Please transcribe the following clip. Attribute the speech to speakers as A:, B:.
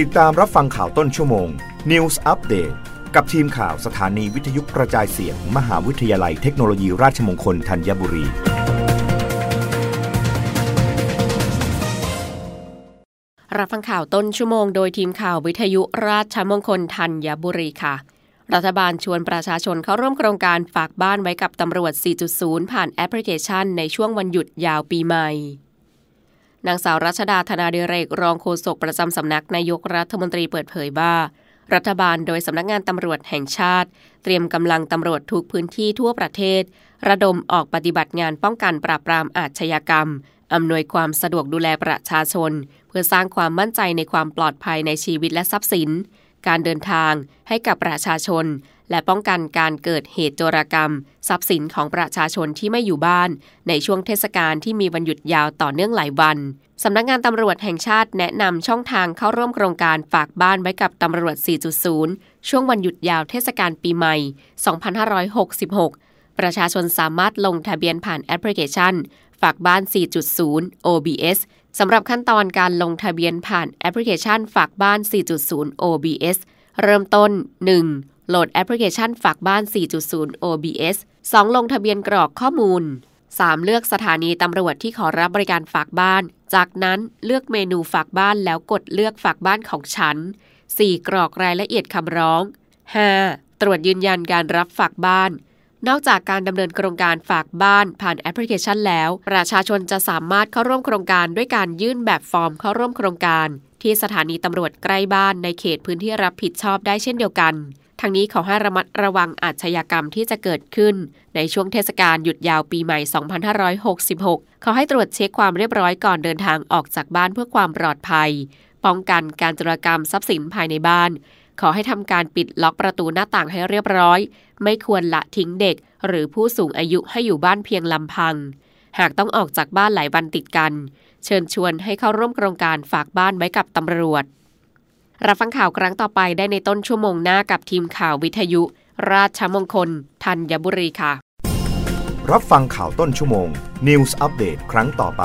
A: ติดตามรับฟังข่าวต้นชั่วโมง News Update กับทีมข่าวสถานีวิทยุกระจายเสียง มหาวิทยาลัยเทคโนโลยีราชมงคลธัญบุรี
B: รับฟังข่าวต้นชั่วโมงโดยทีมข่าววิทยุราชมงคลธัญบุรีค่ะ รัฐบาลชวนประชาชนเข้าร่วมโครงการฝากบ้านไว้กับตำรวจ 4.0 ผ่านแอปพลิเคชันในช่วงวันหยุดยาวปีใหม่ นางสาวรัชดาธนาเดเรกรองโฆษกประจำสำนักนายกรัฐมนตรีเปิดเผยว่ารัฐบาลโดยสำนักงานตำรวจแห่งชาติ เตรียมกำลังตำรวจทุกพื้นที่ทั่วประเทศ ระดมออกปฏิบัติงานป้องกันปราบปรามอาชญากรรม อำนวยความสะดวกดูแลประชาชน เพื่อสร้างความมั่นใจในความปลอดภัยในชีวิตและทรัพย์สิน การเดินทางให้กับประชาชน และป้องกันการเกิดเหตุโจรกรรม ทรัพย์สินของประชาชนที่ไม่อยู่บ้าน ในช่วงเทศกาลที่มีวันหยุดยาวต่อเนื่องหลายวันสำนักงานตำรวจแห่งชาติแนะนำช่องทางเข้าร่วมโครงการฝากบ้านไว้กับตำรวจ 4.0 ช่วงวันหยุดยาวเทศกาลปีใหม่ 2566 ประชาชนสามารถลงทะเบียนผ่านแอปพลิเคชัน ฝากบ้าน 4.0 OBS สำหรับขั้นตอนการลงทะเบียนผ่านแอปพลิเคชันฝากบ้าน 4.0 OBS เริ่มต้น 1. โหลดแอปพลิเคชันฝากบ้าน 4.0 OBS 2. ลงทะเบียนกรอกข้อมูล 3. เลือกสถานีตำรวจที่ขอรับบริการฝากบ้าน จากนั้นเลือกเมนูฝากบ้านแล้วกดเลือกฝากบ้านของฉัน 4. กรอกรายละเอียดคำร้อง 5. ตรวจยืนยันการรับฝากบ้าน นอกจากการดำเนินโครงการฝากบ้านผ่านแอปพลิเคชันแล้ว ประชาชนจะสามารถเข้าร่วมโครงการด้วยการยื่นแบบฟอร์มเข้าร่วมโครงการ ที่สถานีตำรวจใกล้บ้านในเขตพื้นที่รับผิดชอบได้เช่นเดียวกันทั้งนี้ขอให้ระมัดระวังอาชญากรรมที่จะเกิดขึ้น ในช่วงเทศกาลหยุดยาวปีใหม่ 2566 ขอให้ตรวจเช็คความเรียบร้อยก่อนเดินทางออกจากบ้านเพื่อความปลอดภัย ป้องกันการจรกรรมทรัพย์สินภายในบ้าน ขอให้ทำการปิดล็อกประตูหน้าต่างให้เรียบร้อย ไม่ควรละทิ้งเด็ก หรือผู้สูงอายุให้อยู่บ้านเพียงลำพัง หากต้องออกจากบ้านหลายวันติดกัน เชิญชวนให้เข้าร่วมโครงการฝากบ้านไว้กับตำรวจ รับฟังข่าวครั้งต่อไปได้ในต้นชั่วโมงหน้ากับทีมข่าววิทยุ ราชมงคลธัญบุรีค่ะ
A: รับฟังข่าวต้นชั่วโมง News Update ครั้งต่อไป